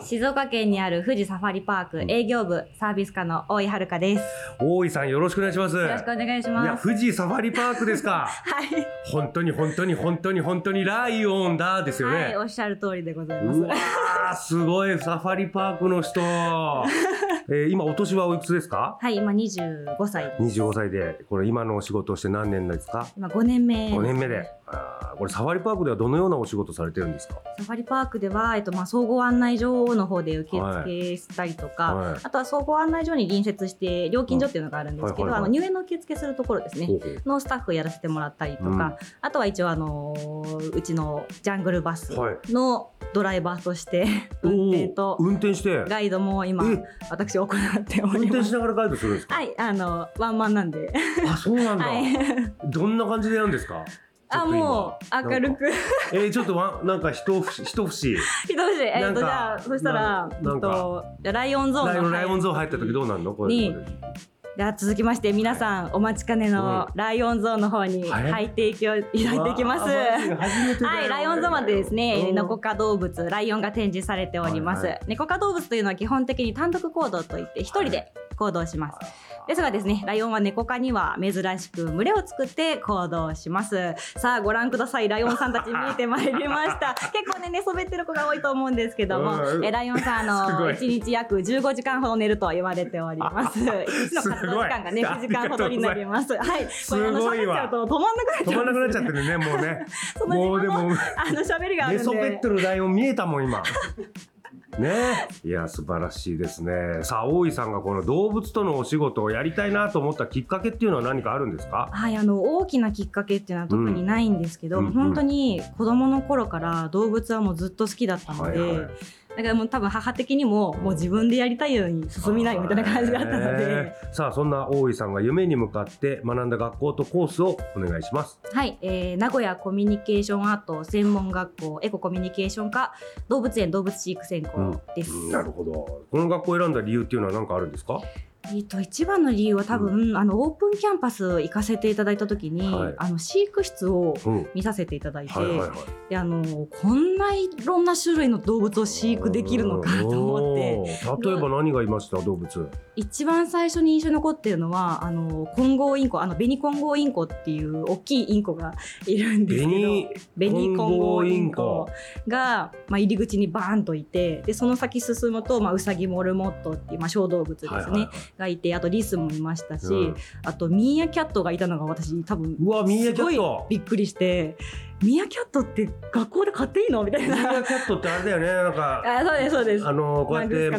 静岡県にある富士サファリパーク営業部サービス課の大井遥です。大井さんよろしくお願いします。よろしくお願いします。いや富士サファリパークですか。はい。本当に本当に本当に本当にライオンだですよね。はい、おっしゃる通りでございます。うわすごいサファリパークの人。えー、今お年はおいくつですか？はい今25歳25歳でこれ今のお仕事をして何年ですか？今5年目5年目であこれサファリパークではどのようなお仕事されてるんですか？サファリパークでは、えっとまあ、総合案内所の方で受付したりとか、はい。はい、あとは総合案内所に隣接して料金所っていうのがあるんですけど、はい。はい。はい、あの入園の受付するところですね。のスタッフやらせてもらったりとか、うん、あとは一応あのうちのジャングルバスのドライバーとして運転と運転して。ガイドも今私行っております。運転しながらガイドするんですか？はいあのワンマンなんで。あそうなんだ、はい、どんな感じでやるんですか？あもう明るく。えー、ちょっとわなんか一節一節。一節。えっ、ー、とじゃあそしたらなんとライオンゾーンライオンゾーン入った時どうなんの？これ。にでは続きまして皆さんお待ちかねのライオンゾーンの方に入っていきいただいていきます。はい、ライオンゾーンはですね、猫科動物ライオンが展示されております。猫科動物というのは基本的に単独行動といって一人で行動します。ですがですね、ライオンは猫科には珍しく群れを作って行動します。さあ、ご覧ください。ライオンさんたち見えてまいりました。結構ね、寝そべってる子が多いと思うんですけども、えライオンさん、あの、1日約15時間ほど寝ると言われております。1日の活動時間がね、9時間ほどになります。はい。これ、あの、喋っちゃうと止まんなくなっちゃう。止まんなくなっちゃってるね、もうね。もうでも、あの、喋りがあるんで。寝そべってるライオン見えたもん、今。ね。いや素晴らしいですね。さあ大井さんがこの動物とのお仕事をやりたいなと思ったきっかけっていうのは何かあるんですか？はいあの大きなきっかけっていうのは特にないんですけど、うん、本当に子供の頃から動物はもうずっと好きだったので、はいはいだからもう多分母的にももう自分でやりたいように進みないみたいな感じがあったので。さあそんな大井さんが夢に向かって学んだ学校とコースをお願いします。はい、えー、名古屋コミュニケーションアート専門学校エココミュニケーション科動物園動物飼育専攻です、うん、なるほど。この学校を選んだ理由っていうのは何かあるんですか？えっと、一番の理由は多分、うん、あのオープンキャンパス行かせていただいた時に、はい、あの飼育室を見させていただいて、はいはいはい、であのこんないろんな種類の動物を飼育できるのかと思って。例えば何がいました？動物。一番最初に印象に残っているのはあの混合インコあのベニコンゴウインコっていう大きいインコがいるんですけどベニコンゴウインコ。が、まあ、入り口にバーンといてでその先進むと、まあ、ウサギモルモットっていう、まあ、小動物ですね、はいはいはいがいてあとリスもいましたし、うん、あとミーアキャットがいたのが私多分うわミーアキャット。びっくりしてミーアキャットって学校で買っていいの？みたいな。ミーアキャットってあれだよね、なんか。あ、そうです、そうです。あの、こうやって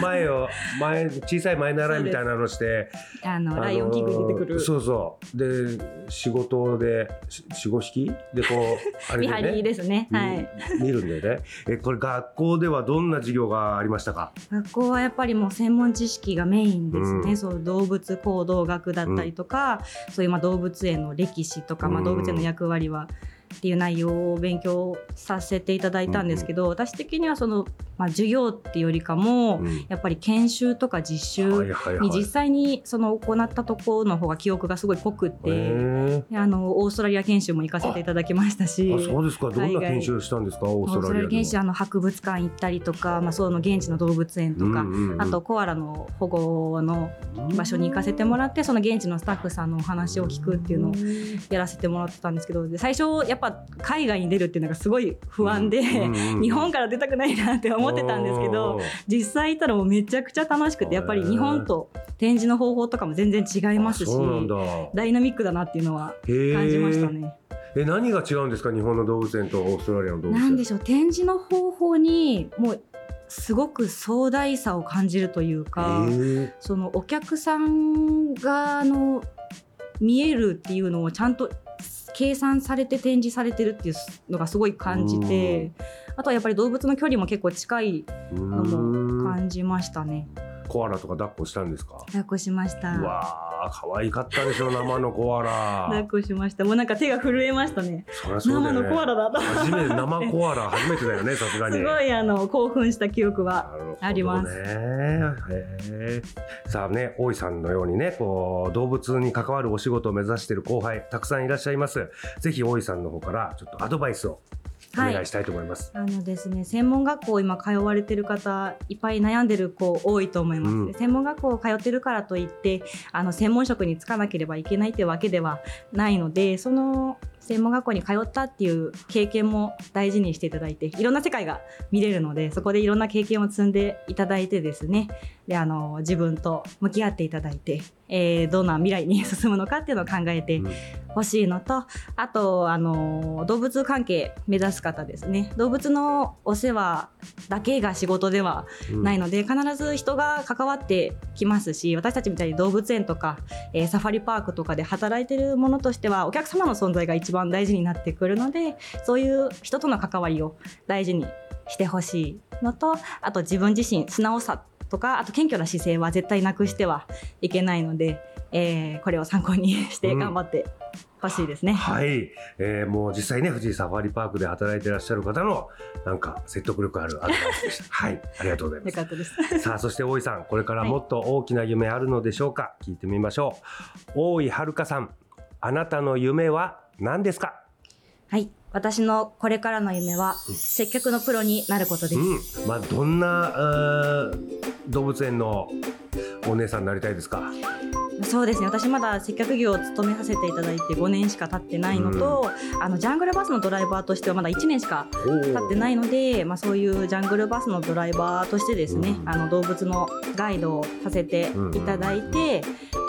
前を、前、小さい前習いみたいなのして。あの、ライオンキングに出てくる。そうそう。で、仕事で、四五匹で、こう、あれ、ね、見張りですね。はい。見るんだよね。え、これ学校ではどんな授業がありましたか？学校はやっぱりもう専門知識がメインですね。うん、そう、動物行動学だったりとか、うん、そういうまあ動物園の歴史とか、まあ動物園の役割は、っていう内容を勉強させていただいたんですけど、うん、私的にはその、まあ、授業っていうよりかも、うん、やっぱり研修とか実習に実際にその行ったところの方が記憶がすごい濃くてあのオーストラリア研修も行かせていただきましたしそうですか。どんな研修したんですか？オーストラリア研修あの博物館行ったりとか、まあ、その現地の動物園とか、うんうんうん、あとコアラの保護の場所に行かせてもらってその現地のスタッフさんのお話を聞くっていうのをやらせてもらってたんですけど最初やっぱ海外に出るっていうのがすごい不安で、うんうん、日本から出たくないなって思ってたんですけど実際行ったらもうめちゃくちゃ楽しくてやっぱり日本と展示の方法とかも全然違いますしダイナミックだなっていうのは感じましたね。え何が違うんですか？日本の動物園とオーストラリアの動物園。なんでしょう？展示の方法にもうすごく壮大さを感じるというか、そのお客さんがあの見えるっていうのをちゃんと計算されて展示されてるっていうのがすごい感じてあとはやっぱり動物の距離も結構近いのも感じましたね。コアラとか抱っこしたんですか？抱っこしました。うわ可愛かったでしょ生のコアラ。抱っこしました。もうなんか手が震えましたね。そりゃそうね、生のコアラだと。初めて生コアラ初めてだよねさすがに。すごいあの興奮した記憶はあります。ね。さあね大井さんのようにねこう動物に関わるお仕事を目指している後輩たくさんいらっしゃいます。ぜひ大井さんの方からちょっとアドバイスをお願いしたいと思います。はい、あのですね、専門学校今通われてる方いっぱい悩んでる子多いと思います。うん、専門学校通ってるからといってあの専門職に就かなければいけないってわけではないので、その専門学校に通ったっていう経験も大事にしていただいていろんな世界が見れるのでそこでいろんな経験を積んでいただいてですねであの自分と向き合っていただいて、えー、どんな未来に進むのかっていうのを考えてほしいのと、あとあの動物関係目指す方ですね。動物のお世話だけが仕事ではないので、うん、必ず人が関わってきますし私たちみたいに動物園とか、えー、サファリパークとかで働いてるものとしてはお客様の存在が一番大事になってくるのでそういう人との関わりを大事にしてほしいのとあと自分自身素直さとかあと謙虚な姿勢は絶対なくしてはいけないので、えー、これを参考にして頑張ってほしいですね、うん、はい、えー、もう実際ね富士サファリパークで働いていらっしゃる方のなんか説得力あるアドバイスでした。はい。ありがとうございます。よかったです。さあそして大井さんこれからもっと大きな夢あるのでしょうか、はい、聞いてみましょう。大井遥さんあなたの夢は何ですか？はい私のこれからの夢は接客のプロになることです、うん、まあどんな動物園のお姉さんになりたいですか？そうですね。私まだ接客業を務めさせていただいて5年しか経ってないのと、うん、あのジャングルバスのドライバーとしてはまだ1年しか経ってないので、まあ、そういうジャングルバスのドライバーとしてですね、うん、あの動物のガイドをさせていただいて、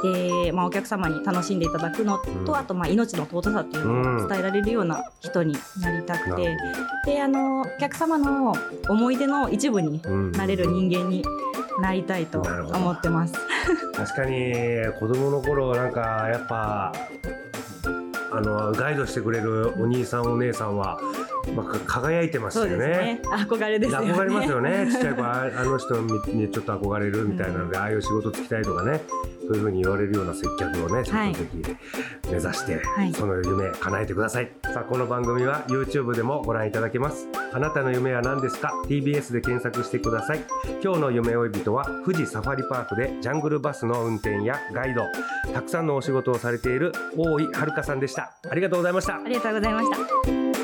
でまあ、お客様に楽しんでいただくのと、あとまあ命の尊さっていうのを伝えられるような人になりたくて、であのお客様の思い出の一部になれる人間になりたいと思ってます。確かに子供の頃なんかやっぱあのガイドしてくれるお兄さんお姉さんは、まあ、輝いてますよね。ね憧れですよね。憧れますよね。ちっちゃい子あの人にちょっと憧れるみたいなので、うん、ああいう仕事つきたいとかね。そういうふうに言われるような接客をね、ちょっとぜひ目指して、はい、その夢叶えてください。さあ、この番組は YouTube でもご覧いただけます。あなたの夢は何ですか ?TBS で検索してください。今日の夢追い人は、富士サファリパークでジャングルバスの運転やガイド、たくさんのお仕事をされている大井遥さんでした。ありがとうございました。ありがとうございました。